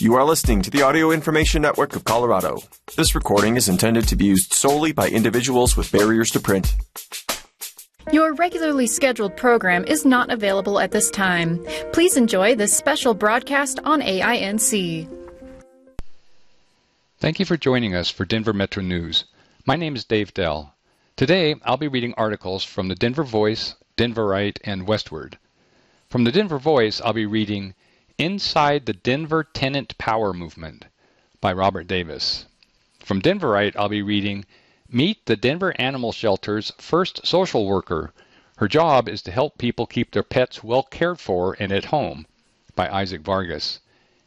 You are listening to the Audio Information Network of Colorado. This recording is intended to be used solely by individuals with barriers to print. Your regularly scheduled program is not available at this time. Please enjoy this special broadcast on AINC. Thank you for joining us for Denver Metro News. My name is Dave Dell. Today, I'll be reading articles from the Denver Voice, Denverite, and Westword. From the Denver Voice, I'll be reading Inside the Denver Tenant Power Movement by Robert Davis. From Denverite, I'll be reading Meet the Denver Animal Shelter's first social worker. Her job is to help people keep their pets well cared for and at home by Isaac Vargas.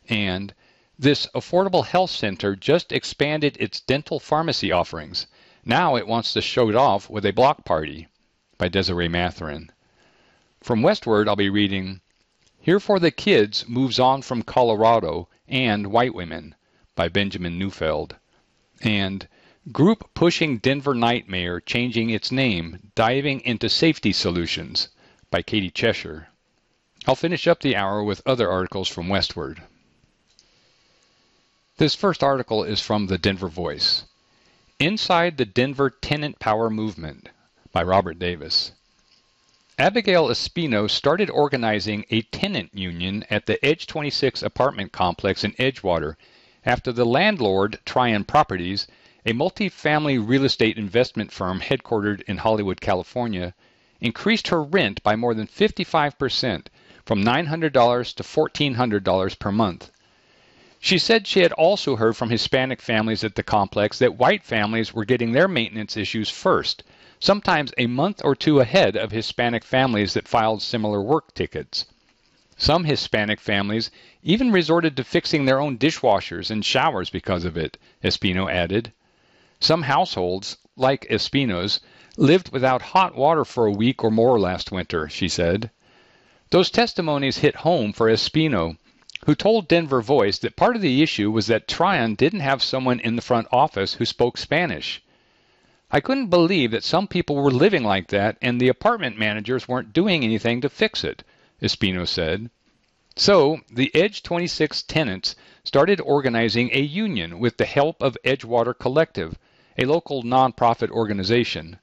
And this affordable health center just expanded its dental pharmacy offerings. Now it wants to show it off with a block party by Desiree Mathurin. From Westword, I'll be reading here for the Kids moves on from Colorado and White Women by Benjamin Neufeld. And Group pushing Denver Night Mayor changing its name, diving into safety solutions by Catie Cheshire. I'll finish up the hour with other articles from Westword. This first article is from the Denver Voice. Inside the Denver Tenant Power Movement by Robert Davis. Abigail Espino started organizing a tenant union at the Edge 26 apartment complex in Edgewater after the landlord, Trion Properties, a multi-family real estate investment firm headquartered in Hollywood, California, increased her rent by more than 55% from $900 to $1,400 per month. She said she had also heard from Hispanic families at the complex that white families were getting their maintenance issues first sometimes a month or two ahead of Hispanic families that filed similar work tickets. Some Hispanic families even resorted to fixing their own dishwashers and showers because of it, Espino added. Some households, like Espino's, lived without hot water for a week or more last winter, she said. Those testimonies hit home for Espino, who told Denver Voice that part of the issue was that Trion didn't have someone in the front office who spoke Spanish. I couldn't believe that some people were living like that and the apartment managers weren't doing anything to fix it, Espino said. So, the Edge 26 tenants started organizing a union with the help of Edgewater Collective, a local nonprofit organization.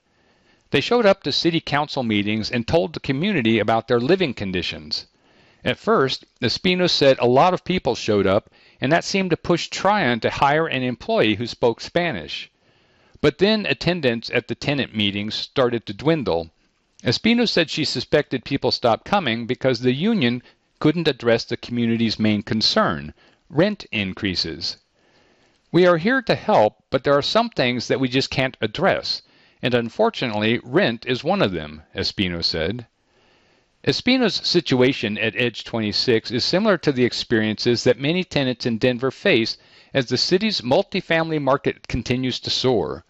They showed up to city council meetings and told the community about their living conditions. At first, Espino said a lot of people showed up, and that seemed to push Trion to hire an employee who spoke Spanish. But then attendance at the tenant meetings started to dwindle. Espino said she suspected people stopped coming because the union couldn't address the community's main concern rent increases. We are here to help, but there are some things that we just can't address, and unfortunately, rent is one of them, Espino said. Espino's situation at Edge 26 is similar to the experiences that many tenants in Denver face as the city's multifamily market continues to soar.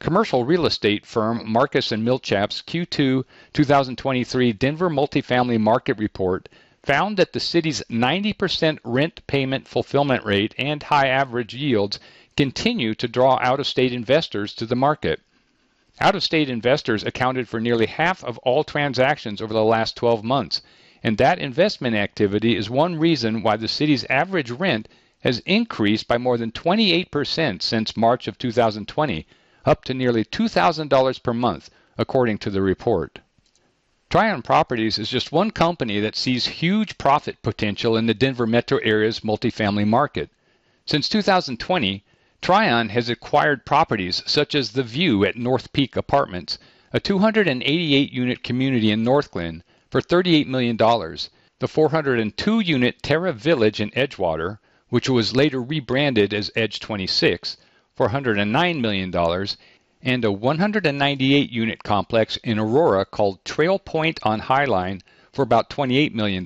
Commercial real estate firm Marcus and Millichap's Q2 2023 Denver Multifamily Market Report found that the city's 90% rent payment fulfillment rate and high average yields continue to draw out of state investors to the market. Out of state investors accounted for nearly half of all transactions over the last 12 months, and that investment activity is one reason why the city's average rent has increased by more than 28% since March of 2020 up to nearly $2,000 per month, according to the report. Trion Properties is just one company that sees huge profit potential in the Denver metro area's multifamily market. Since 2020, Trion has acquired properties such as The View at North Peak Apartments, a 288 unit community in Northglenn, for $38 million, the 402 unit Terra Village in Edgewater, which was later rebranded as Edge 26, for $109 million, and a 198 unit complex in Aurora called Trail Point on Highline for about $28 million.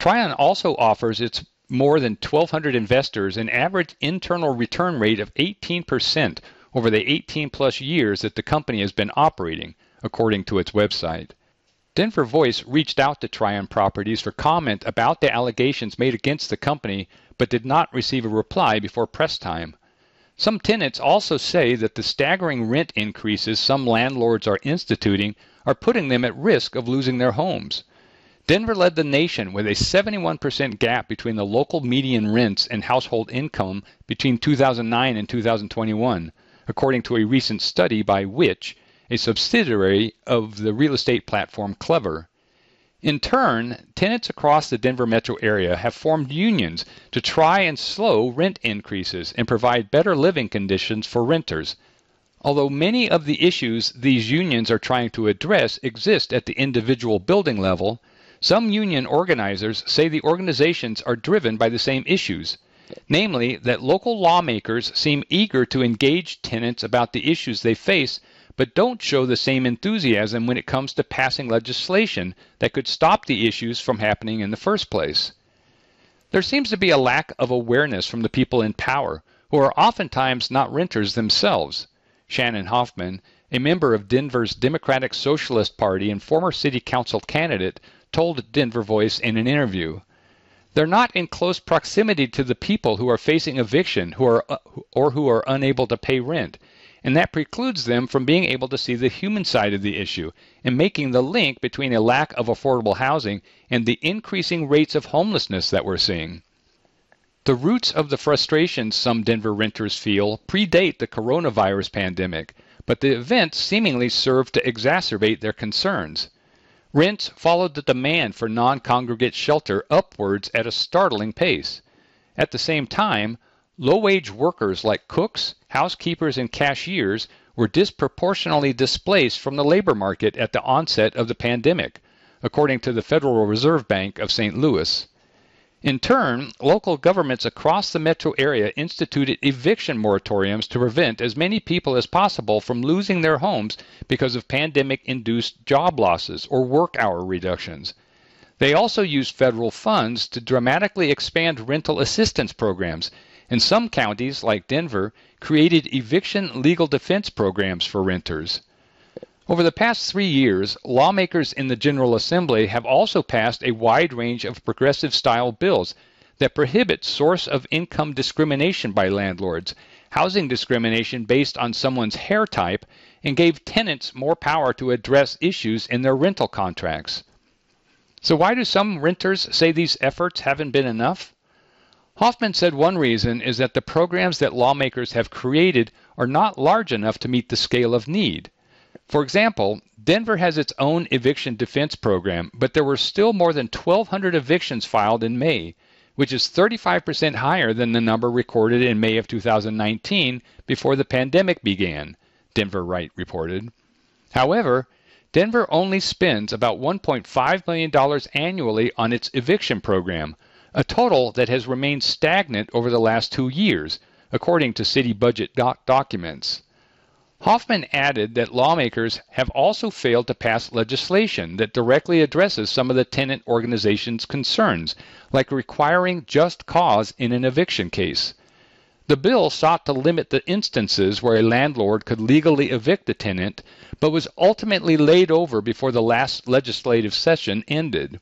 Trion also offers its more than 1,200 investors an average internal return rate of 18% over the 18 plus years that the company has been operating, according to its website. Denver Voice reached out to Trion Properties for comment about the allegations made against the company, but did not receive a reply before press time. Some tenants also say that the staggering rent increases some landlords are instituting are putting them at risk of losing their homes. Denver led the nation with a 71% gap between the local median rents and household income between 2009 and 2021, according to a recent study by Witch, a subsidiary of the real estate platform Clever. In turn, tenants across the Denver metro area have formed unions to try and slow rent increases and provide better living conditions for renters. Although many of the issues these unions are trying to address exist at the individual building level, some union organizers say the organizations are driven by the same issues, namely that local lawmakers seem eager to engage tenants about the issues they face, but don't show the same enthusiasm when it comes to passing legislation that could stop the issues from happening in the first place. There seems to be a lack of awareness from the people in power, who are oftentimes not renters themselves. Shannon Hoffman, a member of Denver's Democratic Socialist Party and former city council candidate, told Denver Voice in an interview. They're not in close proximity to the people who are facing eviction who are, uh, or who are unable to pay rent, and that precludes them from being able to see the human side of the issue and making the link between a lack of affordable housing and the increasing rates of homelessness that we're seeing. The roots of the frustrations some Denver renters feel predate the coronavirus pandemic, but the event seemingly served to exacerbate their concerns. Rents followed the demand for non congregate shelter upwards at a startling pace. At the same time, low wage workers like cooks, housekeepers, and cashiers were disproportionately displaced from the labor market at the onset of the pandemic, according to the Federal Reserve Bank of St. Louis. In turn, local governments across the metro area instituted eviction moratoriums to prevent as many people as possible from losing their homes because of pandemic induced job losses or work hour reductions. They also used federal funds to dramatically expand rental assistance programs, and some counties, like Denver, created eviction legal defense programs for renters. Over the past three years, lawmakers in the General Assembly have also passed a wide range of progressive style bills that prohibit source of income discrimination by landlords, housing discrimination based on someone's hair type, and gave tenants more power to address issues in their rental contracts. So, why do some renters say these efforts haven't been enough? Hoffman said one reason is that the programs that lawmakers have created are not large enough to meet the scale of need. For example, Denver has its own eviction defense program, but there were still more than 1,200 evictions filed in May, which is 35% higher than the number recorded in May of 2019 before the pandemic began, Denverite reported. However, Denver only spends about $1.5 million annually on its eviction program, a total that has remained stagnant over the last two years, according to city budget doc- documents. Hoffman added that lawmakers have also failed to pass legislation that directly addresses some of the tenant organizations' concerns, like requiring just cause in an eviction case. The bill sought to limit the instances where a landlord could legally evict a tenant, but was ultimately laid over before the last legislative session ended.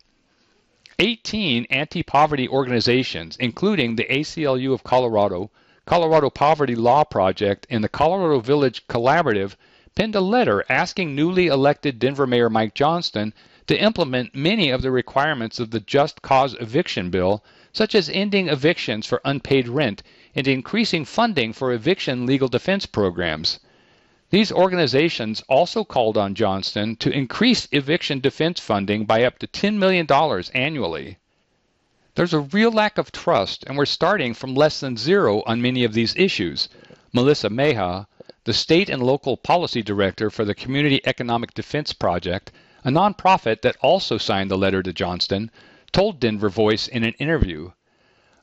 18 anti poverty organizations, including the ACLU of Colorado, Colorado Poverty Law Project, and the Colorado Village Collaborative penned a letter asking newly elected Denver Mayor Mike Johnston to implement many of the requirements of the Just Cause Eviction Bill, such as ending evictions for unpaid rent and increasing funding for eviction legal defense programs. These organizations also called on Johnston to increase eviction defense funding by up to $10 million annually. There's a real lack of trust, and we're starting from less than zero on many of these issues. Melissa Meha, the state and local policy director for the Community Economic Defense Project, a nonprofit that also signed the letter to Johnston, told Denver Voice in an interview.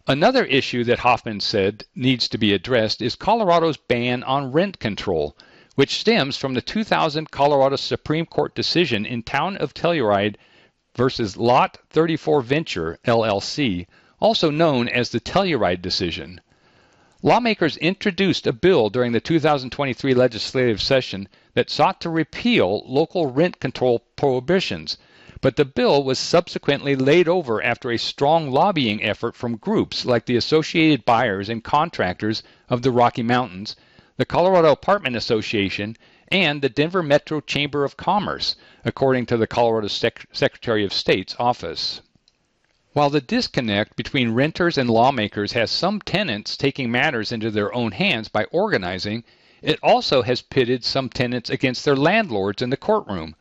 Another issue that Hoffman said needs to be addressed is Colorado's ban on rent control, which stems from the 2000 Colorado Supreme Court decision in Town of Telluride versus Lot 34 Venture, LLC, also known as the Telluride decision. Lawmakers introduced a bill during the 2023 legislative session that sought to repeal local rent control prohibitions, but the bill was subsequently laid over after a strong lobbying effort from groups like the Associated Builders and Contractors of the Rocky Mountains, the Colorado Apartment Association, and the Denver Metro Chamber of Commerce, according to the Colorado Sec- Secretary of State's office. While the disconnect between renters and lawmakers has some tenants taking matters into their own hands by organizing, it also has pitted some tenants against their landlords in the courtroom.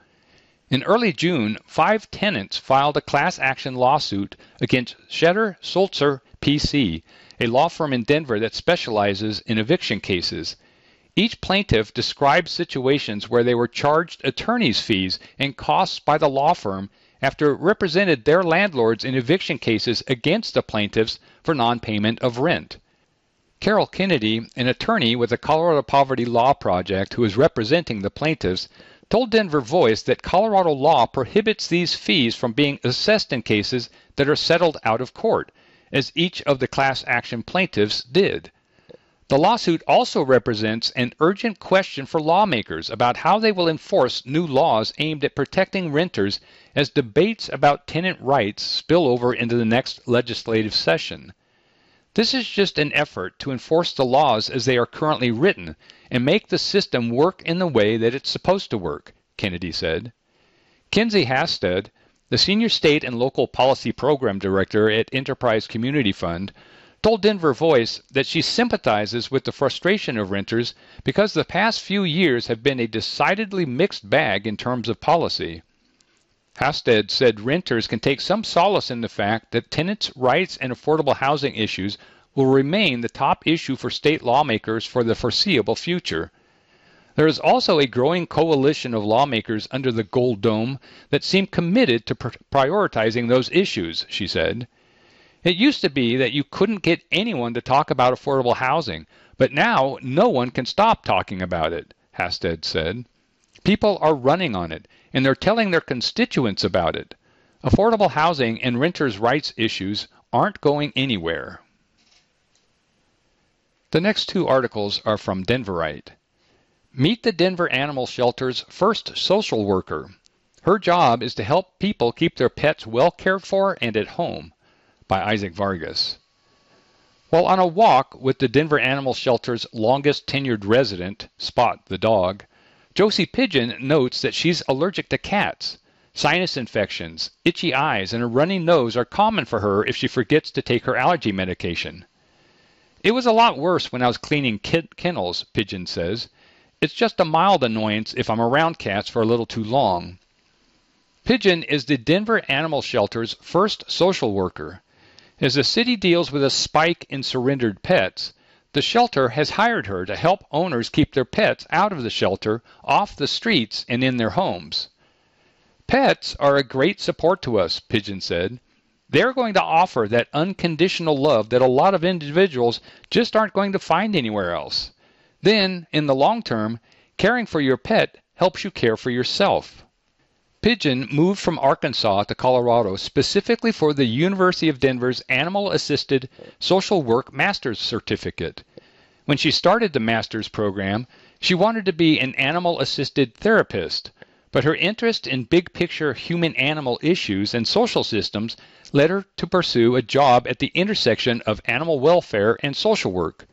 In early June, five tenants filed a class action lawsuit against Shetter Sulzer PC, a law firm in Denver that specializes in eviction cases. Each plaintiff described situations where they were charged attorney's fees and costs by the law firm after it represented their landlords in eviction cases against the plaintiffs for non-payment of rent. Carol Kennedy, an attorney with the Colorado Poverty Law Project who is representing the plaintiffs, told Denver Voice that Colorado law prohibits these fees from being assessed in cases that are settled out of court, as each of the class action plaintiffs did. The lawsuit also represents an urgent question for lawmakers about how they will enforce new laws aimed at protecting renters as debates about tenant rights spill over into the next legislative session. This is just an effort to enforce the laws as they are currently written and make the system work in the way that it's supposed to work, Kennedy said. Kinsey Hasstedt, the senior state and local policy program director at Enterprise Community Fund, told Denver Voice that she sympathizes with the frustration of renters because the past few years have been a decidedly mixed bag in terms of policy. Hasstedt said renters can take some solace in the fact that tenants' rights and affordable housing issues will remain the top issue for state lawmakers for the foreseeable future. There is also a growing coalition of lawmakers under the Gold Dome that seem committed to pr- prioritizing those issues, she said. It used to be that you couldn't get anyone to talk about affordable housing, but now no one can stop talking about it, Hasstedt said. People are running on it, and they're telling their constituents about it. Affordable housing and renters' rights issues aren't going anywhere. The next two articles are from Denverite. Meet the Denver Animal Shelter's first social worker. Her job is to help people keep their pets well cared for and at home. By Isaac Vargas. While on a walk with the Denver Animal Shelter's longest tenured resident, Spot the dog, Josie Pigeon notes that she's allergic to cats. Sinus infections, itchy eyes, and a runny nose are common for her if she forgets to take her allergy medication. It was a lot worse when I was cleaning kennels, Pigeon says. It's just a mild annoyance if I'm around cats for a little too long. Pigeon is the Denver Animal Shelter's first social worker. As the city deals with a spike in surrendered pets, the shelter has hired her to help owners keep their pets out of the shelter, off the streets, and in their homes. Pets are a great support to us, Pigeon said. They're going to offer that unconditional love that a lot of individuals just aren't going to find anywhere else. Then, in the long term, caring for your pet helps you care for yourself. Pigeon moved from Arkansas to Colorado specifically for the University of Denver's Animal Assisted Social Work Master's Certificate. When she started the master's program, she wanted to be an animal assisted therapist, but her interest in big picture human animal issues and social systems led her to pursue a job at the intersection of animal welfare and social work.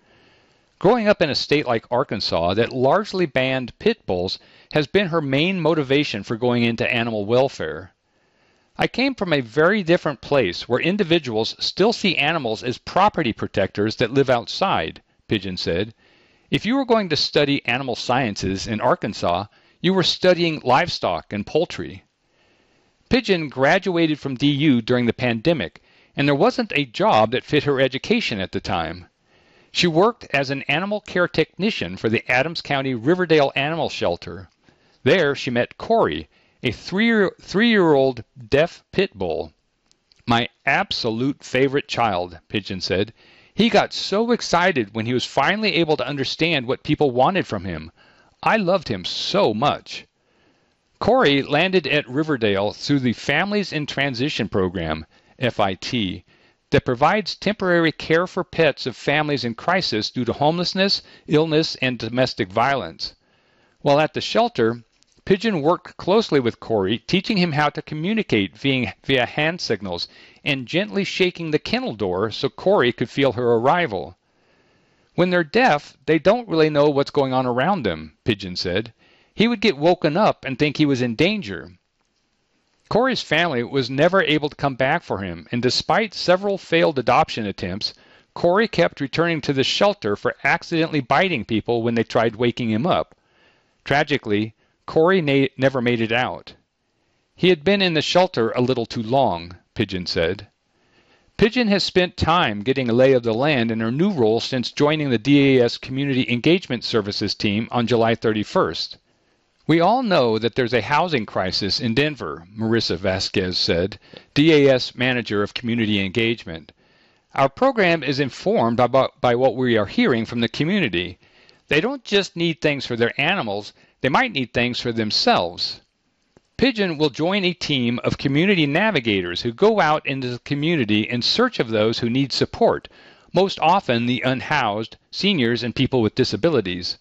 Growing up in a state like Arkansas that largely banned pit bulls has been her main motivation for going into animal welfare. I came from a very different place where individuals still see animals as property protectors that live outside, Pigeon said. If you were going to study animal sciences in Arkansas, you were studying livestock and poultry. Pigeon graduated from DU during the pandemic, and there wasn't a job that fit her education at the time. She worked as an animal care technician for the Adams County Riverdale Animal Shelter. There she met Corey, a three-year-old deaf pit bull. My absolute favorite child, Pigeon said. He got so excited when he was finally able to understand what people wanted from him. I loved him so much. Corey landed at Riverdale through the Families in Transition program, FIT, that provides temporary care for pets of families in crisis due to homelessness, illness, and domestic violence. While at the shelter, Pigeon worked closely with Corey, teaching him how to communicate via, via hand signals and gently shaking the kennel door so Corey could feel her arrival. When they're deaf, they don't really know what's going on around them, Pigeon said. he would get woken up and think he was in danger. Corey's family was never able to come back for him, and despite several failed adoption attempts, Corey kept returning to the shelter for accidentally biting people when they tried waking him up. Tragically, Corey na- never made it out. He had been in the shelter a little too long, Pigeon said. Pigeon has spent time getting a lay of the land in her new role since joining the DAS Community Engagement Services team on July 31st. We all know that there's a housing crisis in Denver, Marissa Vasquez said, DAS Manager of Community Engagement. Our program is informed by, by what we are hearing from the community. They don't just need things for their animals, they might need things for themselves. Pigeon will join a team of community navigators who go out into the community in search of those who need support, most often the unhoused, seniors, and people with disabilities.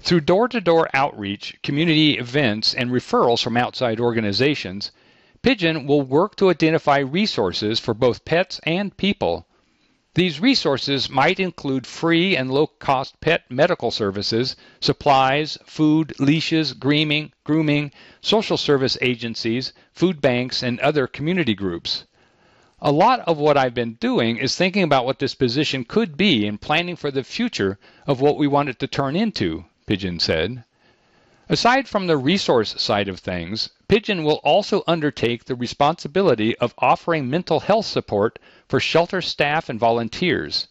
Through door to door outreach, community events, and referrals from outside organizations, Pigeon will work to identify resources for both pets and people. These resources might include free and low cost pet medical services, supplies, food, leashes, grooming, grooming, social service agencies, food banks, and other community groups. A lot of what I've been doing is thinking about what this position could be and planning for the future of what we want it to turn into, Pigeon said. Aside from the resource side of things, Pigeon will also undertake the responsibility of offering mental health support for shelter staff and volunteers.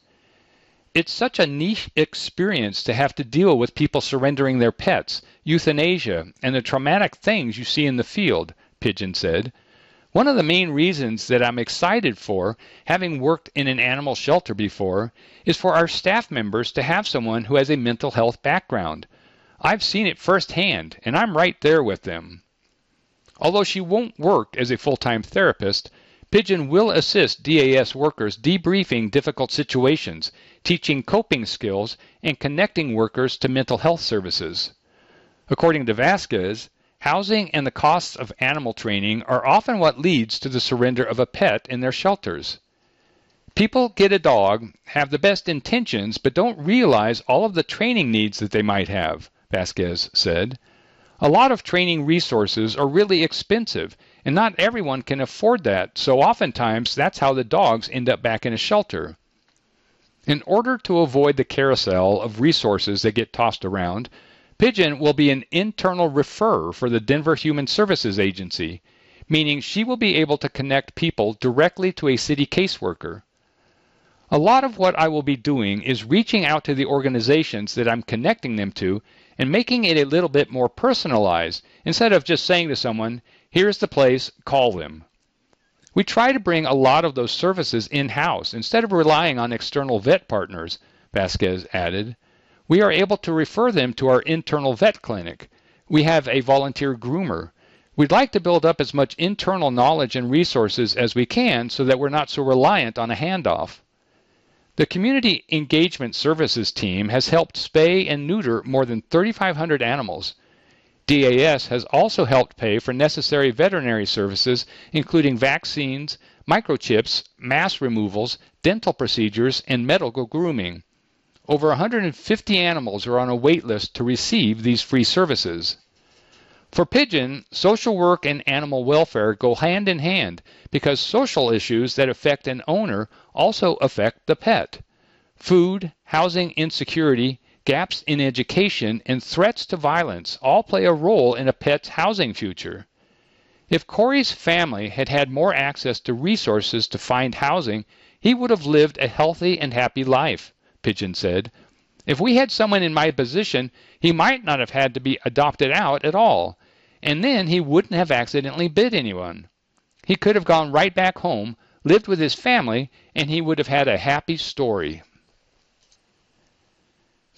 It's such a niche experience to have to deal with people surrendering their pets, euthanasia, and the traumatic things you see in the field, Pigeon said. One of the main reasons that I'm excited for, having worked in an animal shelter before, is for our staff members to have someone who has a mental health background. I've seen it firsthand, and I'm right there with them. Although she won't work as a full time therapist, Pigeon will assist DAS workers debriefing difficult situations, teaching coping skills, and connecting workers to mental health services. According to Vasquez, housing and the costs of animal training are often what leads to the surrender of a pet in their shelters. People get a dog, have the best intentions, but don't realize all of the training needs that they might have, Vasquez said. A lot of training resources are really expensive, and not everyone can afford that, so oftentimes that's how the dogs end up back in a shelter. In order to avoid the carousel of resources that get tossed around, Pigeon will be an internal referrer for the Denver Human Services Agency, meaning she will be able to connect people directly to a city caseworker. A lot of what I will be doing is reaching out to the organizations that I'm connecting them to and making it a little bit more personalized instead of just saying to someone, here's the place, call them. We try to bring a lot of those services in house instead of relying on external vet partners, Vasquez added. We are able to refer them to our internal vet clinic. We have a volunteer groomer. We'd like to build up as much internal knowledge and resources as we can so that we're not so reliant on a handoff. The Community Engagement Services team has helped spay and neuter more than 3,500 animals. DAS has also helped pay for necessary veterinary services, including vaccines, microchips, mass removals, dental procedures, and medical grooming. Over 150 animals are on a wait list to receive these free services. For Pigeon, social work and animal welfare go hand in hand because social issues that affect an owner also affect the pet. Food, housing insecurity, gaps in education, and threats to violence all play a role in a pet's housing future. If Corey's family had had more access to resources to find housing, he would have lived a healthy and happy life, Pigeon said. If we had someone in my position, he might not have had to be adopted out at all and then he wouldn't have accidentally bit anyone. He could have gone right back home, lived with his family, and he would have had a happy story.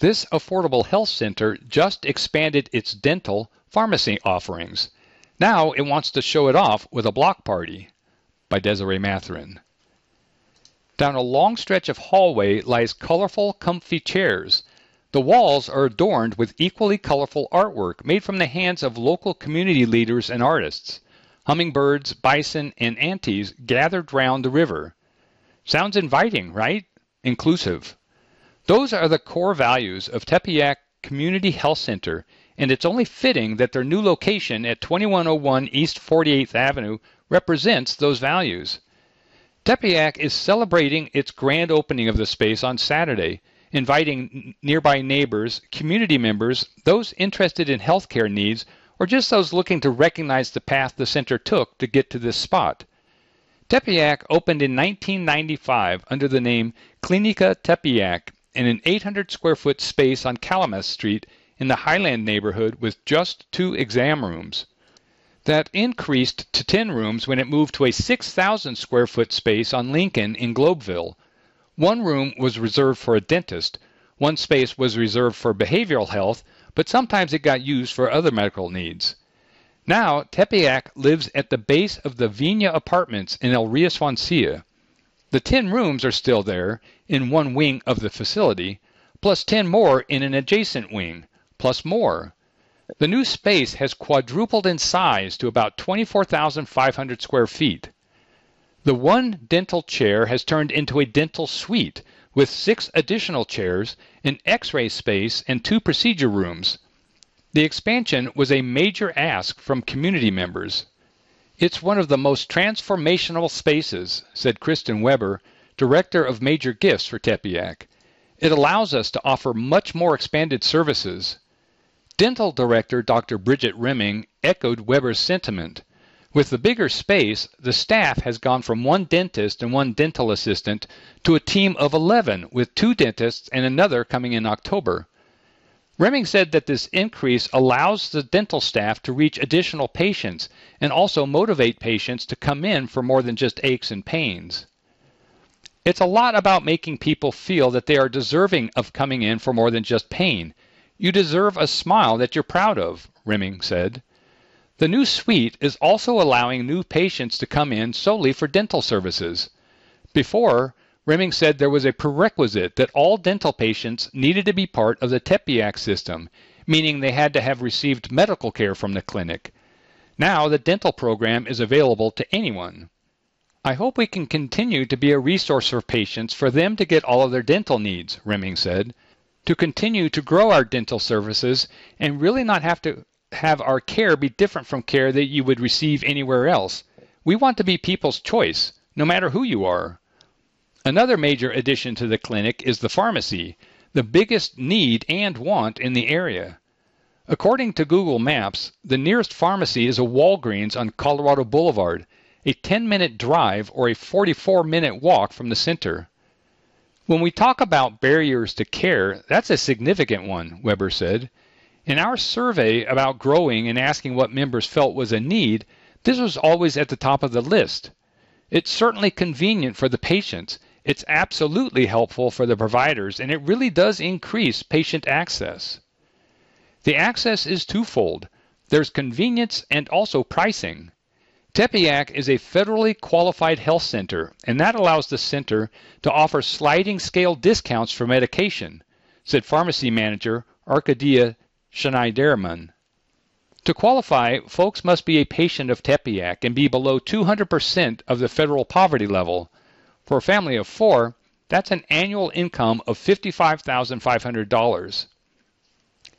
This affordable health center just expanded its dental pharmacy offerings. Now it wants to show it off with a block party. By Desiree Mathurin. Down a long stretch of hallway lies colorful, comfy chairs the walls are adorned with equally colorful artwork made from the hands of local community leaders and artists. Hummingbirds, bison, and antes gathered round the river. Sounds inviting, right? Inclusive. Those are the core values of Tepeyac Community Health Center, and it's only fitting that their new location at 2101 East 48th Avenue represents those values. Tepeyac is celebrating its grand opening of the space on Saturday, inviting nearby neighbors, community members, those interested in healthcare needs, or just those looking to recognize the path the center took to get to this spot. Tepeyac opened in 1995 under the name Clinica Tepeyac in an 800 square foot space on Calumet Street in the Highland neighborhood with just two exam rooms. That increased to 10 rooms when it moved to a 6,000 square foot space on Lincoln in Globeville. One room was reserved for a dentist, one space was reserved for behavioral health, but sometimes it got used for other medical needs. Now, Tepeyac lives at the base of the Vina Apartments in Elyria-Swansea. The 10 rooms are still there in one wing of the facility, plus 10 more in an adjacent wing, plus more. The new space has quadrupled in size to about 24,500 square feet. The one dental chair has turned into a dental suite with six additional chairs, an x ray space, and two procedure rooms. The expansion was a major ask from community members. It's one of the most transformational spaces, said Kristen Weber, Director of Major Gifts for Tepeyac. It allows us to offer much more expanded services. Dental Director Dr. Bridget Reming echoed Weber's sentiment. With the bigger space, the staff has gone from one dentist and one dental assistant to a team of 11 with two dentists and another coming in October. Reming said that this increase allows the dental staff to reach additional patients and also motivate patients to come in for more than just aches and pains. It's a lot about making people feel that they are deserving of coming in for more than just pain you deserve a smile that you're proud of, Reming said. The new suite is also allowing new patients to come in solely for dental services. Before, Reming said there was a prerequisite that all dental patients needed to be part of the Tepeyac system, meaning they had to have received medical care from the clinic. Now the dental program is available to anyone. I hope we can continue to be a resource for patients for them to get all of their dental needs, Reming said to continue to grow our dental services and really not have to have our care be different from care that you would receive anywhere else. We want to be people's choice, no matter who you are. Another major addition to the clinic is the pharmacy, the biggest need and want in the area. According to Google Maps, the nearest pharmacy is a Walgreens on Colorado Boulevard, a 10 minute drive or a 44 minute walk from the center. When we talk about barriers to care, that's a significant one, Weber said. In our survey about growing and asking what members felt was a need, this was always at the top of the list. It's certainly convenient for the patients. It's absolutely helpful for the providers, and it really does increase patient access. The access is twofold there's convenience and also pricing. Tepeyac is a federally qualified health center, and that allows the center to offer sliding scale discounts for medication, said pharmacy manager Arcadia Schneiderman. To qualify, folks must be a patient of Tepeyac and be below 200% of the federal poverty level. For a family of four, that's an annual income of $55,500.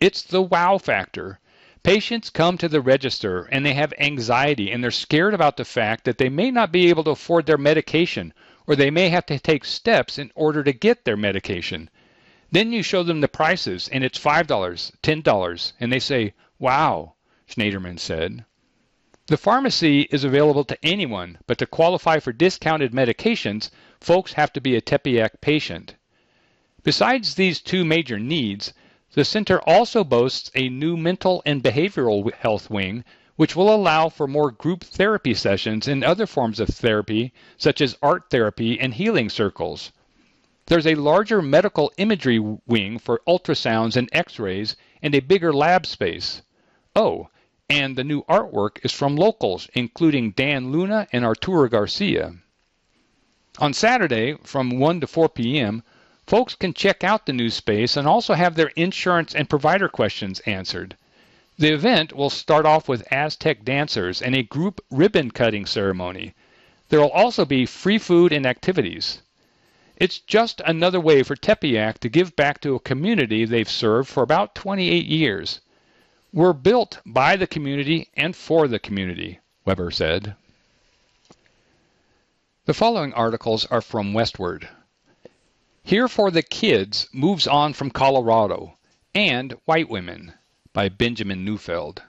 It's the wow factor. Patients come to the register and they have anxiety and they're scared about the fact that they may not be able to afford their medication or they may have to take steps in order to get their medication. Then you show them the prices and it's $5, $10, and they say, wow, Schneiderman said. The pharmacy is available to anyone, but to qualify for discounted medications, folks have to be a Tepeyac patient. Besides these two major needs, the center also boasts a new mental and behavioral health wing, which will allow for more group therapy sessions and other forms of therapy, such as art therapy and healing circles. There's a larger medical imagery wing for ultrasounds and x rays and a bigger lab space. Oh, and the new artwork is from locals, including Dan Luna and Arturo Garcia. On Saturday, from 1 to 4 p.m., Folks can check out the new space and also have their insurance and provider questions answered. The event will start off with Aztec dancers and a group ribbon cutting ceremony. There will also be free food and activities. It's just another way for Tepeyac to give back to a community they've served for about 28 years. We're built by the community and for the community, Weber said. The following articles are from Westword. Here for the Kids moves on from Colorado and White Women by Benjamin Neufeld.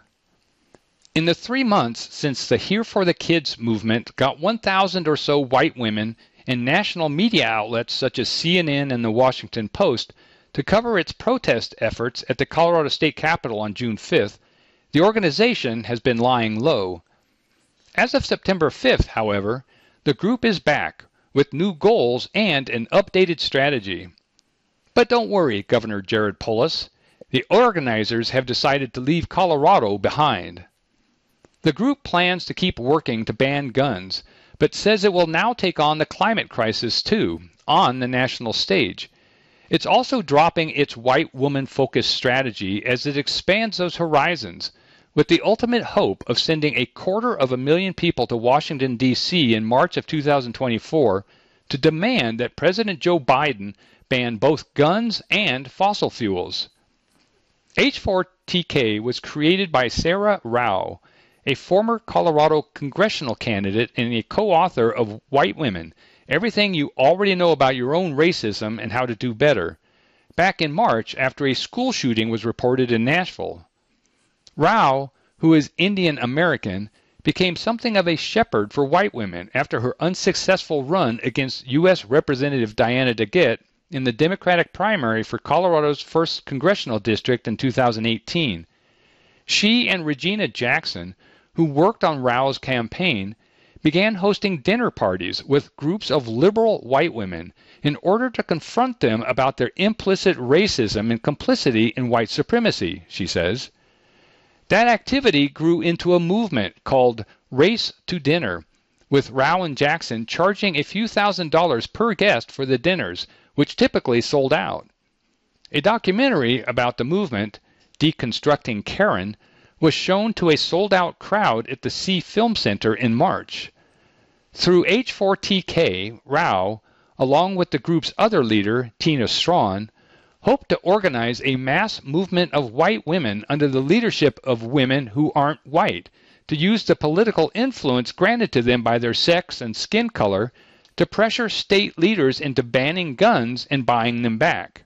In the three months since the Here for the Kids movement got 1,000 or so white women and national media outlets such as CNN and the Washington Post to cover its protest efforts at the Colorado State Capitol on June 5th, the organization has been lying low. As of September 5th, however, the group is back with new goals and an updated strategy. But don't worry, Governor Jared Polis. The organizers have decided to leave Colorado behind. The group plans to keep working to ban guns, but says it will now take on the climate crisis too, on the national stage. It's also dropping its white woman focused strategy as it expands those horizons, with the ultimate hope of sending a quarter of a million people to Washington, D.C. in March of 2024 to demand that President Joe Biden ban both guns and fossil fuels. H4TK was created by Saira Rao, a former Colorado congressional candidate and a co author of White Women everything you already know about your own racism and how to do better, back in March after a school shooting was reported in Nashville. Rao, who is Indian American, became something of a shepherd for white women after her unsuccessful run against U.S. Representative Diana DeGette in the Democratic primary for Colorado's 1st Congressional District in 2018. She and Regina Jackson, who worked on Rao's campaign, began hosting dinner parties with groups of liberal white women in order to confront them about their implicit racism and complicity in white supremacy, she says. That activity grew into a movement called Race to Dinner, with Rao and Jackson charging a few thousand dollars per guest for the dinners, which typically sold out. A documentary about the movement, Deconstructing Karen, was shown to a sold out crowd at the Sie FilmCenter in March. Through H4TK, Rao, along with the group's other leader, Tina Strawn, hoped to organize a mass movement of white women under the leadership of women who aren't white to use the political influence granted to them by their sex and skin color to pressure state leaders into banning guns and buying them back.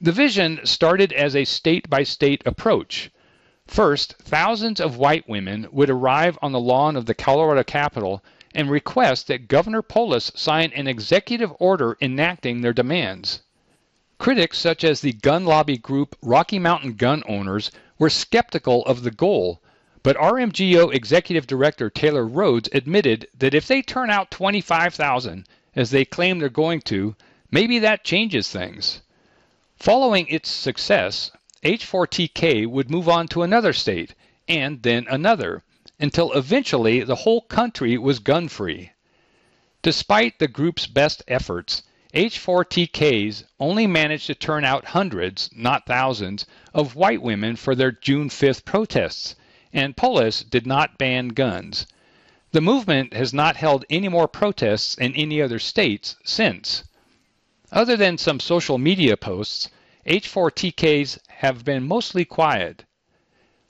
The vision started as a state by state approach. First, thousands of white women would arrive on the lawn of the Colorado Capitol and request that Governor Polis sign an executive order enacting their demands. Critics such as the gun lobby group Rocky Mountain Gun Owners were skeptical of the goal, but RMGO Executive Director Taylor Rhodes admitted that if they turn out 25,000, as they claim they're going to, maybe that changes things. Following its success, H4TK would move on to another state, and then another, until eventually the whole country was gun free. Despite the group's best efforts, H4TKs only managed to turn out hundreds, not thousands, of white women for their June 5th protests, and Polis did not ban guns. The movement has not held any more protests in any other states since. Other than some social media posts, H4TKs have been mostly quiet.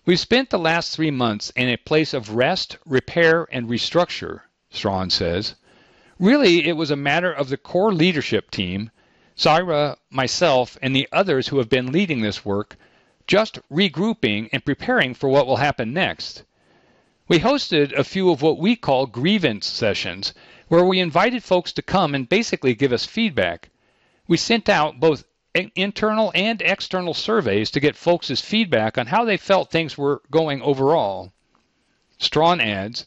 We've spent the last three months in a place of rest, repair, and restructure, Strawn says. Really, it was a matter of the core leadership team, Saira, myself, and the others who have been leading this work, just regrouping and preparing for what will happen next. We hosted a few of what we call grievance sessions, where we invited folks to come and basically give us feedback. We sent out both internal and external surveys to get folks' feedback on how they felt things were going overall. Strawn adds,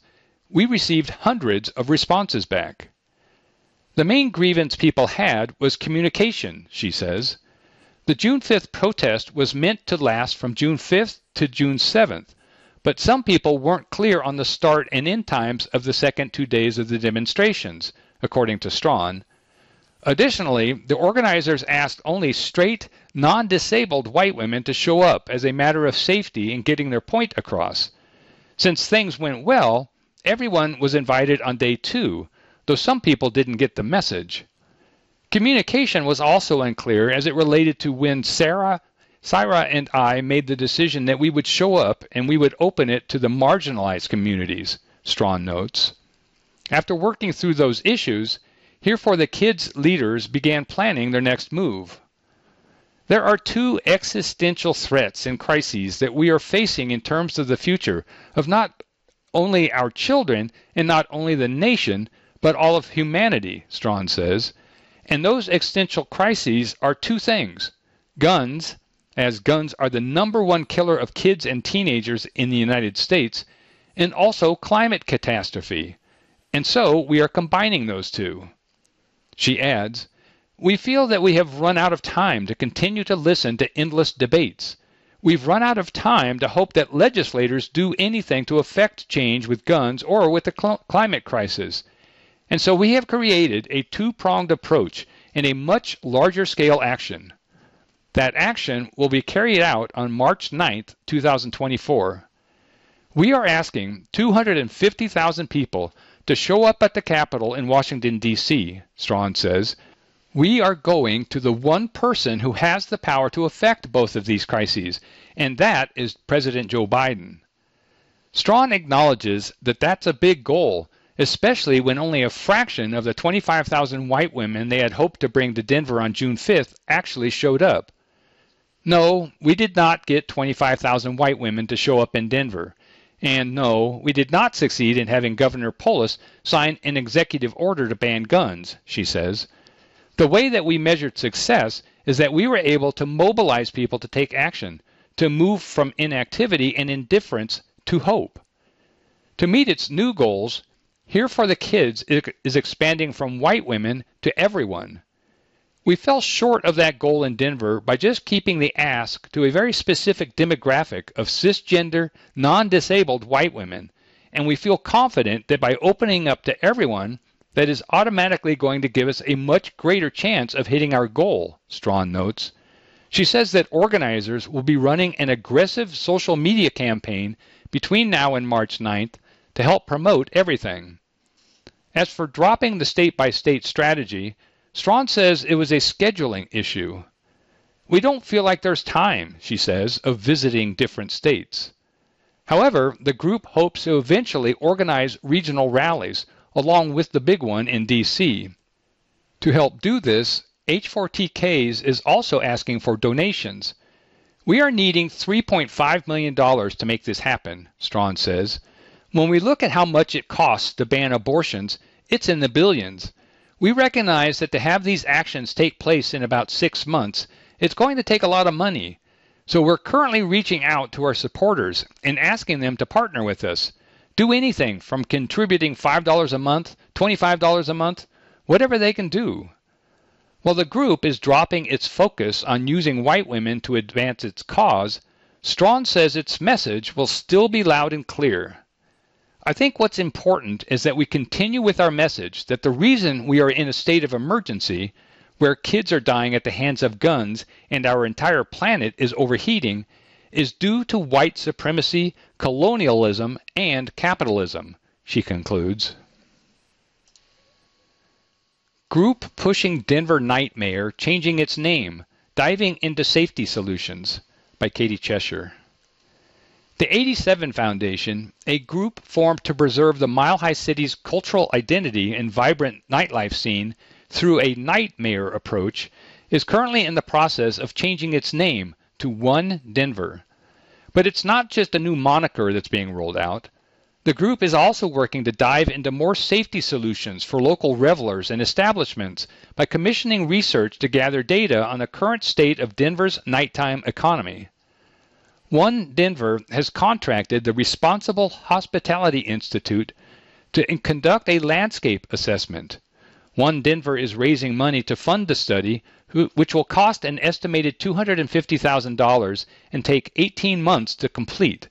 we received hundreds of responses back. The main grievance people had was communication, she says. The June 5th protest was meant to last from June 5th to June 7th, but some people weren't clear on the start and end times of the second two days of the demonstrations, according to Strawn, Additionally, the organizers asked only straight, non disabled white women to show up as a matter of safety in getting their point across. Since things went well, everyone was invited on day two, though some people didn't get the message. Communication was also unclear as it related to when Sarah Syra and I made the decision that we would show up and we would open it to the marginalized communities, Strawn notes. After working through those issues, Here for the Kids leaders began planning their next move. There are two existential threats and crises that we are facing in terms of the future of not only our children and not only the nation, but all of humanity, Strawn says. And those existential crises are two things guns as guns are the number one killer of kids and teenagers in the United States, and also climate catastrophe. And so we are combining those two. She adds, We feel that we have run out of time to continue to listen to endless debates. We've run out of time to hope that legislators do anything to affect change with guns or with the cl- climate crisis. And so we have created a two pronged approach in a much larger scale action. That action will be carried out on March 9th, 2024. We are asking 250,000 people to show up at the Capitol in Washington, D.C., Strawn says. We are going to the one person who has the power to affect both of these crises, and that is President Joe Biden. Strawn acknowledges that that's a big goal, especially when only a fraction of the 25,000 white women they had hoped to bring to Denver on June 5th actually showed up. No, we did not get 25,000 white women to show up in Denver. And no, we did not succeed in having Governor Polis sign an executive order to ban guns, she says. The way that we measured success is that we were able to mobilize people to take action, to move from inactivity and indifference to hope. To meet its new goals, Here for the Kids is expanding from white women to everyone. We fell short of that goal in Denver by just keeping the ask to a very specific demographic of cisgender, non disabled white women, and we feel confident that by opening up to everyone, that is automatically going to give us a much greater chance of hitting our goal, Strawn notes. She says that organizers will be running an aggressive social media campaign between now and March 9th to help promote everything. As for dropping the state by state strategy, Strawn says it was a scheduling issue. We don't feel like there's time, she says, of visiting different states. However, the group hopes to eventually organize regional rallies along with the big one in D.C. To help do this, H4TKs is also asking for donations. We are needing $3.5 million to make this happen, Strawn says. When we look at how much it costs to ban abortions, it's in the billions. We recognize that to have these actions take place in about six months, it's going to take a lot of money. So we're currently reaching out to our supporters and asking them to partner with us. Do anything from contributing $5 a month, $25 a month, whatever they can do. While the group is dropping its focus on using white women to advance its cause, Strawn says its message will still be loud and clear. I think what's important is that we continue with our message that the reason we are in a state of emergency, where kids are dying at the hands of guns and our entire planet is overheating, is due to white supremacy, colonialism, and capitalism, she concludes. Group pushing Denver night mayor changing its name, diving into safety solutions by Catie Cheshire. The 87 Foundation, a group formed to preserve the Mile High City's cultural identity and vibrant nightlife scene through a night mayor approach, is currently in the process of changing its name to One Denver. But it's not just a new moniker that's being rolled out. The group is also working to dive into more safety solutions for local revelers and establishments by commissioning research to gather data on the current state of Denver's nighttime economy. One Denver has contracted the Responsible Hospitality Institute to conduct a landscape assessment. One Denver is raising money to fund the study, which will cost an estimated $250,000 and take 18 months to complete.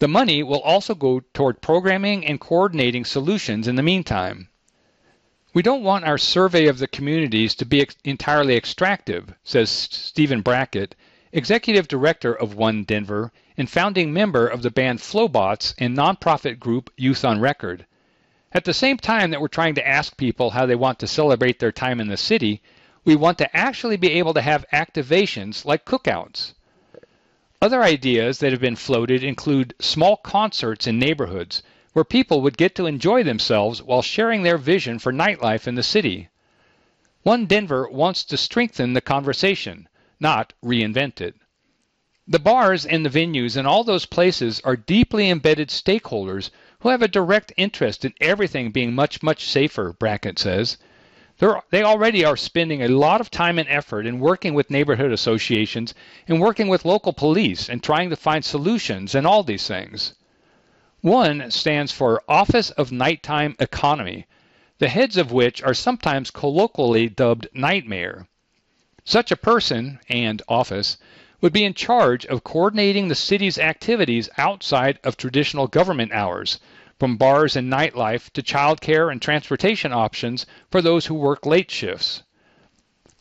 The money will also go toward programming and coordinating solutions in the meantime. We don't want our survey of the communities to be ex- entirely extractive, says Stephen Brackett, executive director of One Denver and founding member of the band Flobots and nonprofit group Youth on Record. At the same time that we're trying to ask people how they want to celebrate their time in the city, we want to actually be able to have activations like cookouts. Other ideas that have been floated include small concerts in neighborhoods where people would get to enjoy themselves while sharing their vision for nightlife in the city. One Denver wants to strengthen the conversation, not reinvented. The bars and the venues and all those places are deeply embedded stakeholders who have a direct interest in everything being much, much safer, Brackett says. They're, they already are spending a lot of time and effort in working with neighborhood associations and working with local police and trying to find solutions and all these things. One stands for Office of Nighttime Economy, the heads of which are sometimes colloquially dubbed Night Mayor. Such a person and office would be in charge of coordinating the city's activities outside of traditional government hours, from bars and nightlife to childcare and transportation options for those who work late shifts.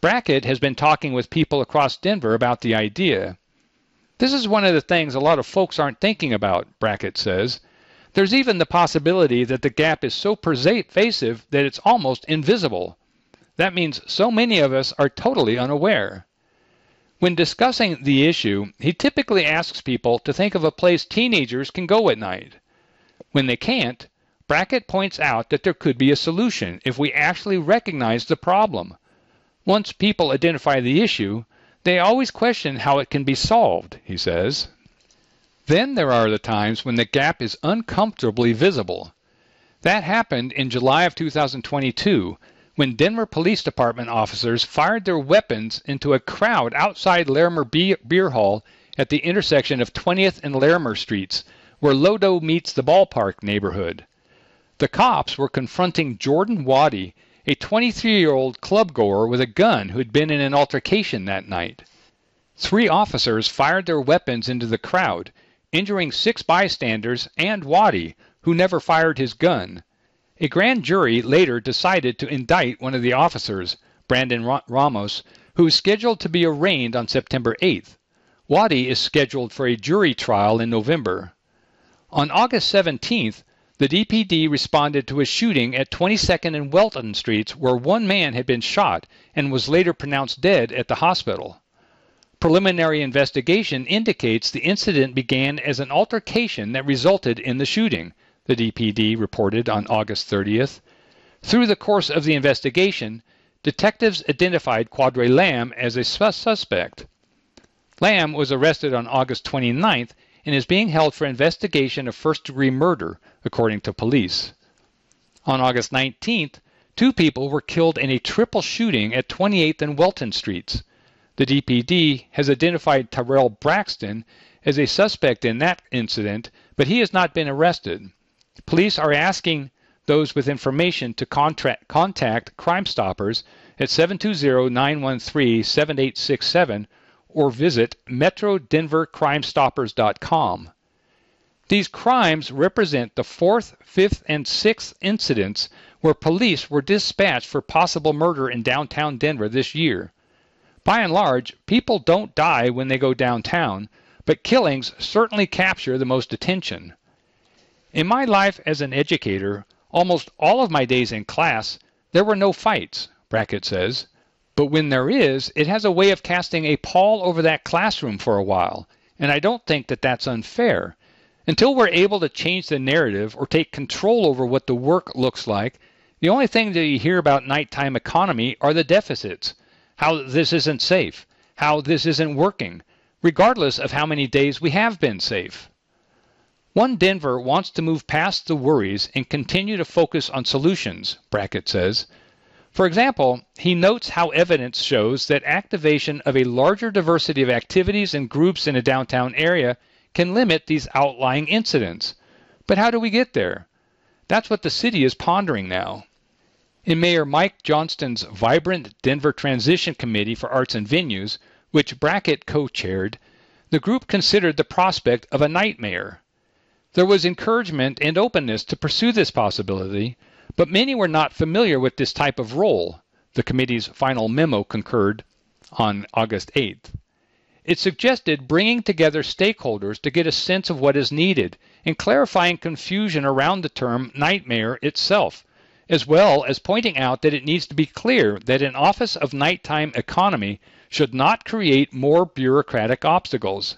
Brackett has been talking with people across Denver about the idea. This is one of the things a lot of folks aren't thinking about, Brackett says. There's even the possibility that the gap is so pervasive that it's almost invisible. That means so many of us are totally unaware. When discussing the issue, he typically asks people to think of a place teenagers can go at night. When they can't, Brackett points out that there could be a solution if we actually recognize the problem. Once people identify the issue, they always question how it can be solved, he says. Then there are the times when the gap is uncomfortably visible. That happened in July of 2022 when Denver Police Department officers fired their weapons into a crowd outside Larimer Beer Hall at the intersection of 20th and Larimer Streets, where Lodo meets the ballpark neighborhood. The cops were confronting Jordan Waddy, a 23 year old clubgoer with a gun who had been in an altercation that night. Three officers fired their weapons into the crowd, injuring six bystanders and Waddy, who never fired his gun. A grand jury later decided to indict one of the officers, Brandon Ramos, who is scheduled to be arraigned on September 8th. Waddy is scheduled for a jury trial in November. On August 17th, the DPD responded to a shooting at 22nd and Welton Streets where one man had been shot and was later pronounced dead at the hospital. Preliminary investigation indicates the incident began as an altercation that resulted in the shooting, the DPD reported on August 30th. Through the course of the investigation, detectives identified Quadre Lamb as a suspect. Lamb was arrested on August 29th and is being held for investigation of first degree murder, according to police. On August 19th, two people were killed in a triple shooting at 28th and Welton Streets. The DPD has identified Tyrell Braxton as a suspect in that incident, but he has not been arrested. Police are asking those with information to contact, contact Crime Stoppers at 720-913-7867 or visit metrodenvercrimestoppers.com. These crimes represent the fourth, fifth, and sixth incidents where police were dispatched for possible murder in downtown Denver this year. By and large, people don't die when they go downtown, but killings certainly capture the most attention. In my life as an educator, almost all of my days in class, there were no fights, Brackett says. But when there is, it has a way of casting a pall over that classroom for a while, and I don't think that that's unfair. Until we're able to change the narrative or take control over what the work looks like, the only thing that you hear about nighttime economy are the deficits how this isn't safe, how this isn't working, regardless of how many days we have been safe. One Denver wants to move past the worries and continue to focus on solutions, Brackett says. For example, he notes how evidence shows that activation of a larger diversity of activities and groups in a downtown area can limit these outlying incidents. But how do we get there? That's what the city is pondering now. In Mayor Mike Johnston's vibrant Denver Transition Committee for Arts and Venues, which Brackett co chaired, the group considered the prospect of a night mayor. There was encouragement and openness to pursue this possibility, but many were not familiar with this type of role, the committee's final memo concurred on August 8th. It suggested bringing together stakeholders to get a sense of what is needed and clarifying confusion around the term night mayor itself as well as pointing out that it needs to be clear that an Office of Nighttime Economy should not create more bureaucratic obstacles.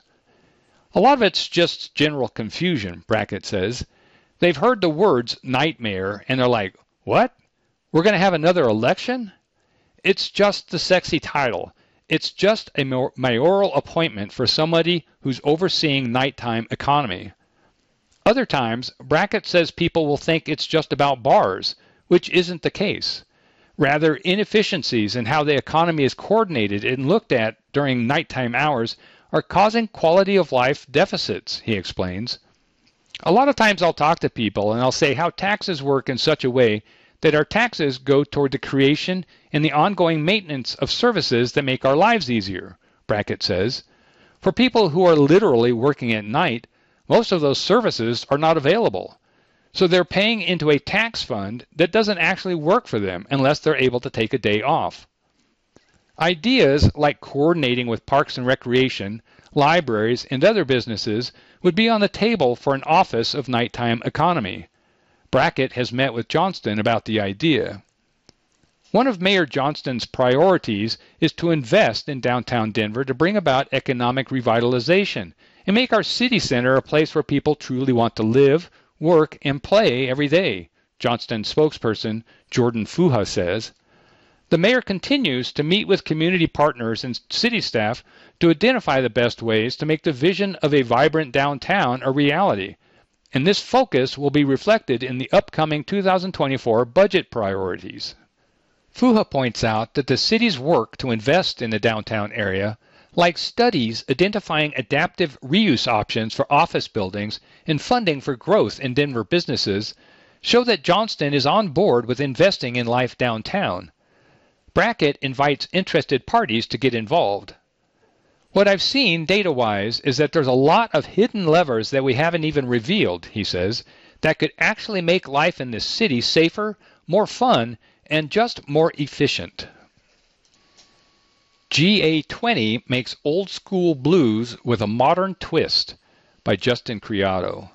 A lot of it's just general confusion, Brackett says. They've heard the words night mayor and they're like, what? We're going to have another election? It's just the sexy title. It's just a mayoral appointment for somebody who's overseeing nighttime economy. Other times, Brackett says people will think it's just about bars, which isn't the case. Rather, inefficiencies in how the economy is coordinated and looked at during nighttime hours are causing quality of life deficits, he explains. A lot of times I'll talk to people and I'll say how taxes work in such a way that our taxes go toward the creation and the ongoing maintenance of services that make our lives easier, Brackett says. For people who are literally working at night, most of those services are not available. So they're paying into a tax fund that doesn't actually work for them unless they're able to take a day off. Ideas like coordinating with parks and recreation, libraries, and other businesses would be on the table for an office of nighttime economy. Brackett has met with Johnston about the idea. One of Mayor Johnston's priorities is to invest in downtown Denver to bring about economic revitalization and make our city center a place where people truly want to live, work, and play every day, Johnston spokesperson Jordan Fuhr says. The mayor continues to meet with community partners and city staff to identify the best ways to make the vision of a vibrant downtown a reality. And this focus will be reflected in the upcoming 2024 budget priorities. Fuhr points out that the city's work to invest in the downtown area, like studies identifying adaptive reuse options for office buildings and funding for growth in Denver businesses, show that Johnston is on board with investing in life downtown. Brackett invites interested parties to get involved. What I've seen data wise is that there's a lot of hidden levers that we haven't even revealed, he says, that could actually make life in this city safer, more fun, and just more efficient. GA20 makes old school blues with a modern twist by Justin Criado.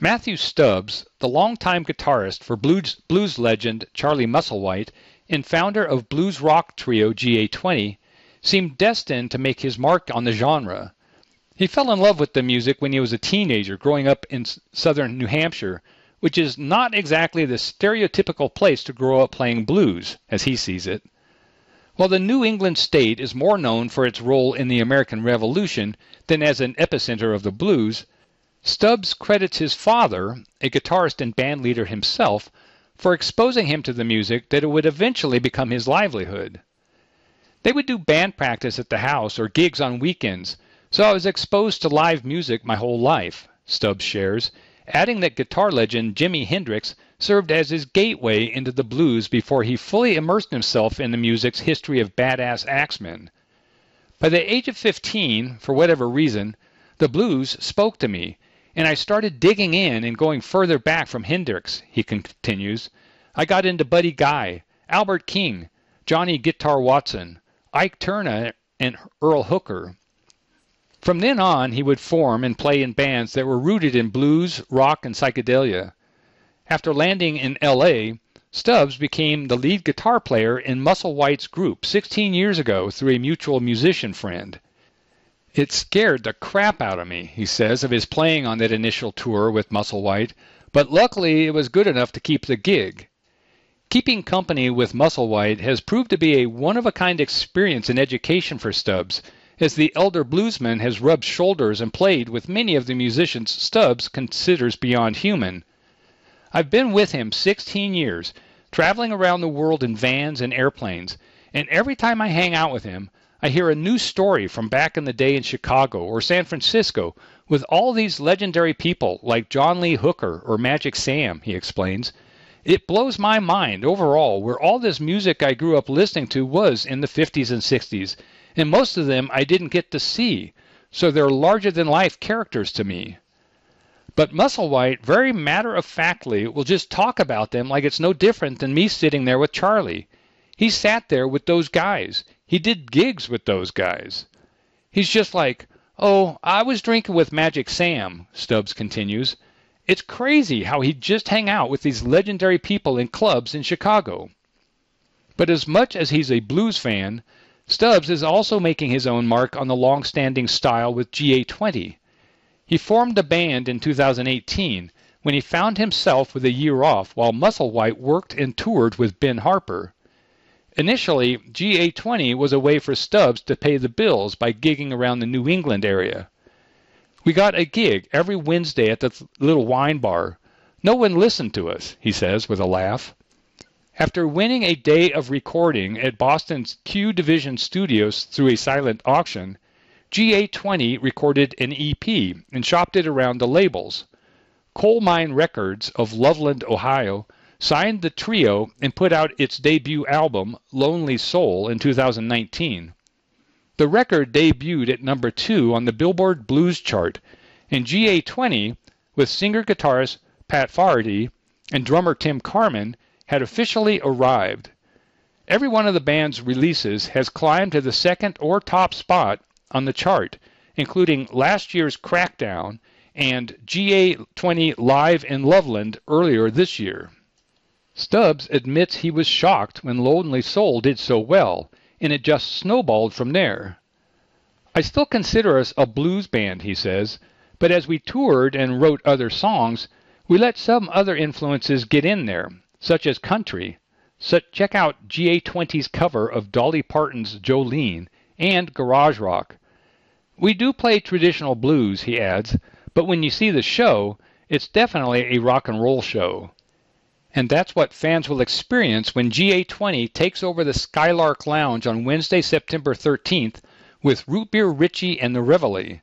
Matthew Stubbs, the longtime guitarist for blues, blues legend Charlie Musselwhite, and founder of blues rock trio GA20, seemed destined to make his mark on the genre. He fell in love with the music when he was a teenager growing up in southern New Hampshire, which is not exactly the stereotypical place to grow up playing blues, as he sees it. While the New England state is more known for its role in the American Revolution than as an epicenter of the blues, Stubbs credits his father, a guitarist and bandleader himself, for exposing him to the music that it would eventually become his livelihood. They would do band practice at the house or gigs on weekends, so I was exposed to live music my whole life, Stubbs shares, adding that guitar legend Jimi Hendrix served as his gateway into the blues before he fully immersed himself in the music's history of badass axemen. By the age of 15, for whatever reason, the blues spoke to me, and I started digging in and going further back from Hendrix, he continues. I got into Buddy Guy, Albert King, Johnny Guitar Watson, Ike Turner, and Earl Hooker. From then on, he would form and play in bands that were rooted in blues, rock, and psychedelia. After landing in LA, Stubbs became the lead guitar player in Musselwhite's group 16 years ago through a mutual musician friend. It scared the crap out of me, he says, of his playing on that initial tour with Musselwhite, but luckily it was good enough to keep the gig. Keeping company with Musselwhite has proved to be a one of a kind experience and education for Stubbs, as the elder bluesman has rubbed shoulders and played with many of the musicians Stubbs considers beyond human. I've been with him 16 years, traveling around the world in vans and airplanes, and every time I hang out with him, I hear a new story from back in the day in Chicago or San Francisco with all these legendary people like John Lee Hooker or Magic Sam, he explains. It blows my mind overall where all this music I grew up listening to was in the 50s and 60s, and most of them I didn't get to see, so they're larger than life characters to me. But Musselwhite very matter of factly will just talk about them like it's no different than me sitting there with Charlie. He sat there with those guys. He did gigs with those guys. He's just like, oh, I was drinking with Magic Sam, Stubbs continues. It's crazy how he'd just hang out with these legendary people in clubs in Chicago. But as much as he's a blues fan, Stubbs is also making his own mark on the long-standing style with GA20. He formed the band in 2018 when he found himself with a year off while Musselwhite worked and toured with Ben Harper. Initially, GA20 was a way for Stubbs to pay the bills by gigging around the New England area. We got a gig every Wednesday at the little wine bar. No one listened to us, he says with a laugh. After winning a day of recording at Boston's Q Division Studios through a silent auction, GA20 recorded an EP and shopped it around the labels. Colemine Records of Loveland, Ohio, signed the trio and put out its debut album, Lonely Soul, in 2019. The record debuted at number two on the Billboard Blues chart, and GA20, with singer guitarist Pat Faherty and drummer Tim Carman, had officially arrived. Every one of the band's releases has climbed to the second or top spot on the chart, including last year's Crackdown and GA20 Live in Loveland earlier this year. Stubbs admits he was shocked when Lonely Soul did so well, and it just snowballed from there. I still consider us a blues band, he says, but as we toured and wrote other songs, we let some other influences get in there, such as country. So check out GA20's cover of Dolly Parton's Jolene and garage rock. We do play traditional blues, he adds, but when you see the show, it's definitely a rock and roll show. And that's what fans will experience when GA20 takes over the Skylark Lounge on Wednesday, September 13th with Root Beer Richie and the Reveille.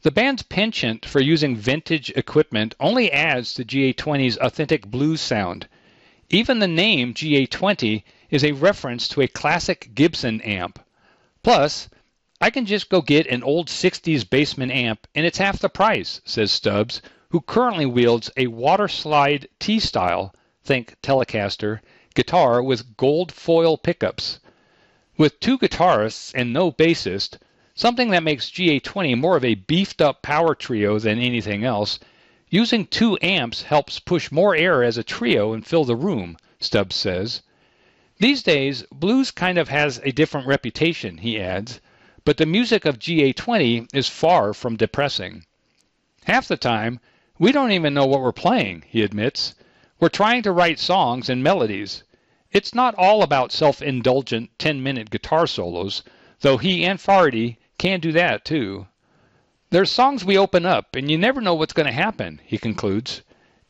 The band's penchant for using vintage equipment only adds to GA20's authentic blues sound. Even the name GA20 is a reference to a classic Gibson amp. Plus, I can just go get an old 60s basement amp and it's half the price, says Stubbs, who currently wields a water slide T style, think Telecaster, guitar with gold foil pickups. With two guitarists and no bassist, something that makes GA20 more of a beefed up power trio than anything else, Using two amps helps push more air as a trio and fill the room, Stubbs says. These days, blues kind of has a different reputation, he adds, but the music of GA20 is far from depressing. Half the time, we don't even know what we're playing, he admits. We're trying to write songs and melodies. It's not all about self indulgent 10 minute guitar solos, though he and Faherty can do that too. There's songs we open up, and you never know what's going to happen, he concludes.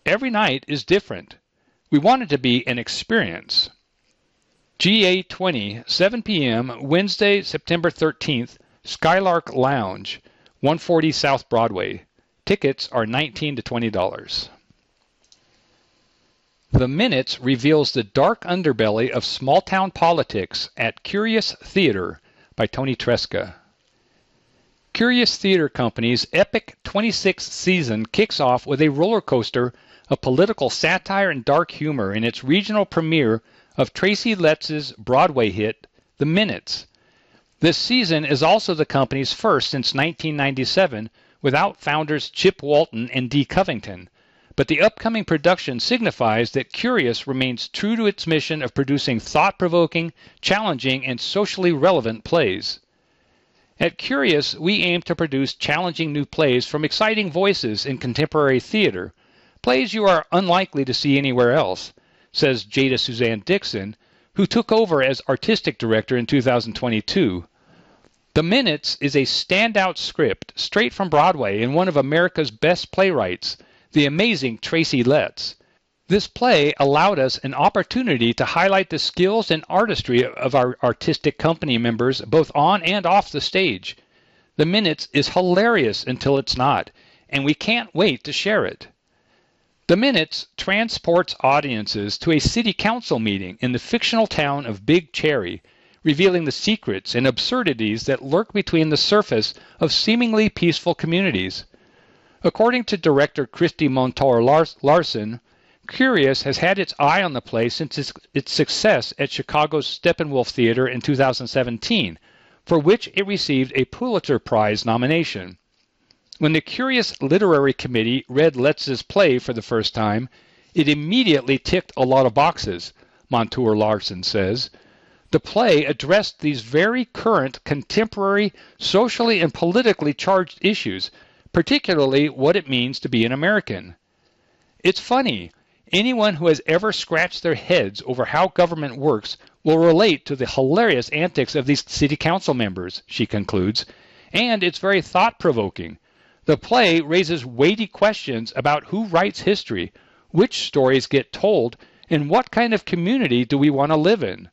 Every night is different. We want it to be an experience. GA20, 7 p.m., Wednesday, September 13th, Skylark Lounge, 140 South Broadway. Tickets are 19 to $20. The Minutes reveals the dark underbelly of small town politics at Curious Theater by Tony Tresca. Curious Theater Company's epic 26th season kicks off with a roller coaster of political satire and dark humor in its regional premiere of Tracy Letts's Broadway hit, The Minutes. This season is also the company's first since 1997 without founders Chip Walton and Dee Covington. But the upcoming production signifies that Curious remains true to its mission of producing thought provoking, challenging, and socially relevant plays. At Curious, we aim to produce challenging new plays from exciting voices in contemporary theater, plays you are unlikely to see anywhere else, says Jada Suzanne Dixon, who took over as artistic director in 2022. The Minutes is a standout script straight from Broadway and one of America's best playwrights, the amazing Tracy Letts. This play allowed us an opportunity to highlight the skills and artistry of our artistic company members both on and off the stage. The Minutes is hilarious until it's not, and we can't wait to share it. The Minutes transports audiences to a city council meeting in the fictional town of Big Cherry, revealing the secrets and absurdities that lurk between the surface of seemingly peaceful communities. According to director Christy Montour Larson, Curious has had its eye on the play since its, its success at Chicago's Steppenwolf Theater in 2017, for which it received a Pulitzer Prize nomination. When the Curious Literary Committee read Letts's play for the first time, it immediately ticked a lot of boxes, Montour Larson says. The play addressed these very current, contemporary, socially and politically charged issues, particularly what it means to be an American. It's funny. Anyone who has ever scratched their heads over how government works will relate to the hilarious antics of these city council members, she concludes, and it's very thought provoking. The play raises weighty questions about who writes history, which stories get told, and what kind of community do we want to live in.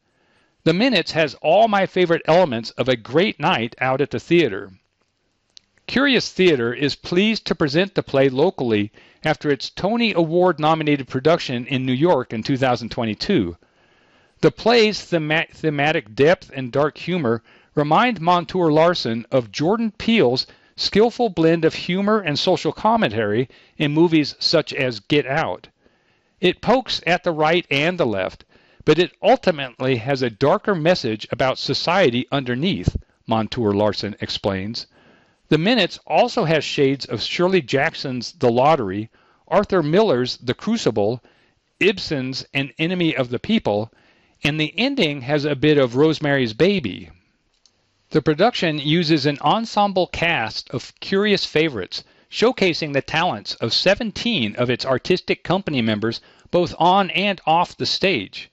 The Minutes has all my favorite elements of a great night out at the theater. Curious Theater is pleased to present the play locally after its Tony Award nominated production in New York in 2022. The play's thema- thematic depth and dark humor remind Montour Larson of Jordan Peele's skillful blend of humor and social commentary in movies such as Get Out. It pokes at the right and the left, but it ultimately has a darker message about society underneath, Montour Larson explains. The Minutes also has shades of Shirley Jackson's The Lottery, Arthur Miller's The Crucible, Ibsen's An Enemy of the People, and the ending has a bit of Rosemary's Baby. The production uses an ensemble cast of curious favorites, showcasing the talents of 17 of its artistic company members both on and off the stage.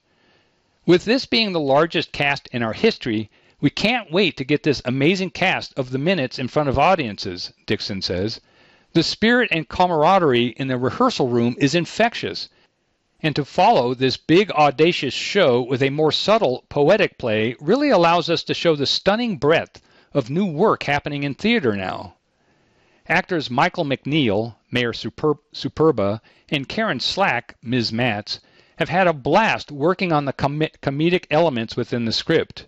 With this being the largest cast in our history, we can't wait to get this amazing cast of the minutes in front of audiences, Dixon says. The spirit and camaraderie in the rehearsal room is infectious, and to follow this big, audacious show with a more subtle, poetic play really allows us to show the stunning breadth of new work happening in theater now. Actors Michael McNeil, Mayor Superb, Superba, and Karen Slack, Ms. Matz, have had a blast working on the com- comedic elements within the script.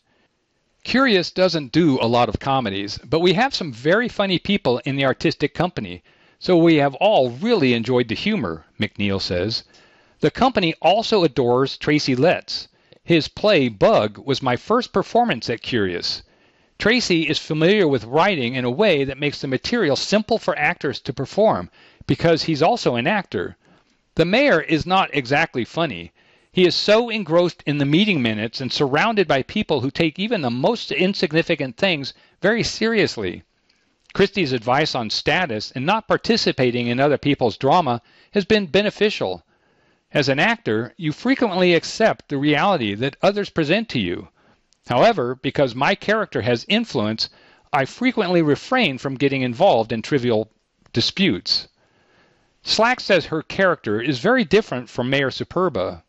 Curious doesn't do a lot of comedies, but we have some very funny people in the artistic company, so we have all really enjoyed the humor, McNeil says. The company also adores Tracy Letts. His play, Bug, was my first performance at Curious. Tracy is familiar with writing in a way that makes the material simple for actors to perform because he's also an actor. The mayor is not exactly funny. He is so engrossed in the meeting minutes and surrounded by people who take even the most insignificant things very seriously. Christie's advice on status and not participating in other people's drama has been beneficial. As an actor, you frequently accept the reality that others present to you. However, because my character has influence, I frequently refrain from getting involved in trivial disputes. Slack says her character is very different from Mayor Superba.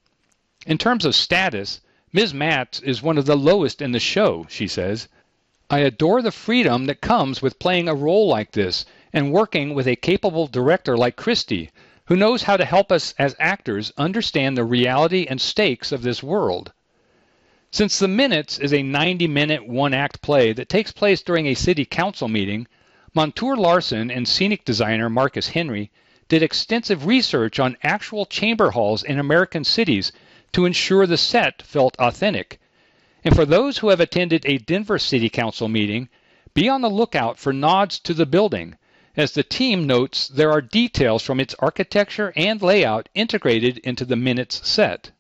In terms of status, Ms. Matz is one of the lowest in the show, she says. I adore the freedom that comes with playing a role like this and working with a capable director like Christie, who knows how to help us as actors understand the reality and stakes of this world. Since The Minutes is a 90 minute one act play that takes place during a city council meeting, Montour Larson and scenic designer Marcus Henry did extensive research on actual chamber halls in American cities to ensure the set felt authentic. And for those who have attended a Denver City Council meeting, be on the lookout for nods to the building as the team notes, there are details from its architecture and layout integrated into the Minutes set.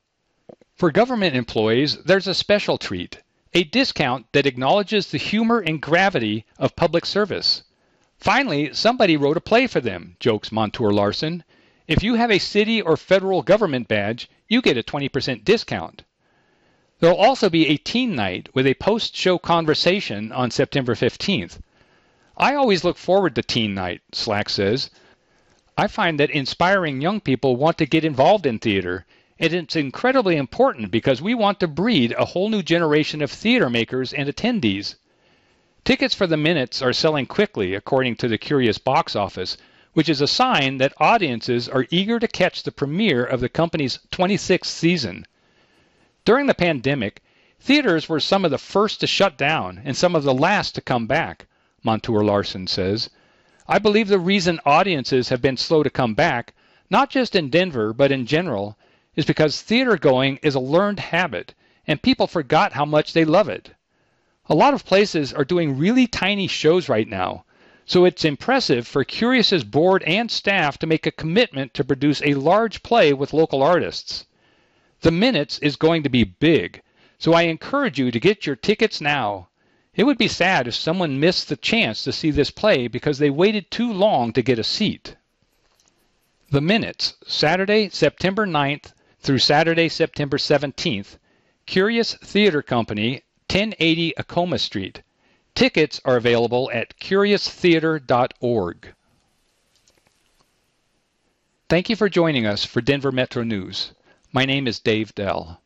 For government employees, there's a special treat a discount that acknowledges the humor and gravity of public service. Finally, somebody wrote a play for them, jokes Montour Larson. If you have a city or federal government badge, you get a 20% discount. There'll also be a teen night with a post show conversation on September 15th. I always look forward to teen night, Slack says. I find that inspiring young people want to get involved in theater, and it's incredibly important because we want to breed a whole new generation of theater makers and attendees. Tickets for the minutes are selling quickly, according to the Curious box office, which is a sign that audiences are eager to catch the premiere of the company's 26th season. During the pandemic, theaters were some of the first to shut down and some of the last to come back. Montour Larson says. I believe the reason audiences have been slow to come back, not just in Denver, but in general, is because theater going is a learned habit, and people forgot how much they love it. A lot of places are doing really tiny shows right now, so it's impressive for Curious's board and staff to make a commitment to produce a large play with local artists. The Minutes is going to be big, So I encourage you to get your tickets now. It would be sad if someone missed the chance to see this play because they waited too long to get a seat. The Minutes, Saturday, September 9th through Saturday, September 17th. Curious Theater Company, 1080 Acoma Street. Tickets are available at curioustheater.org. Thank you for joining us for Denver Metro News. My name is Dave Dell.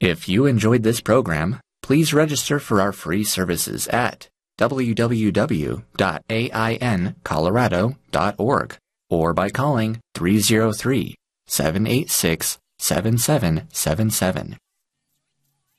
If you enjoyed this program, please register for our free services at www.aincolorado.org or by calling 303 786 7777.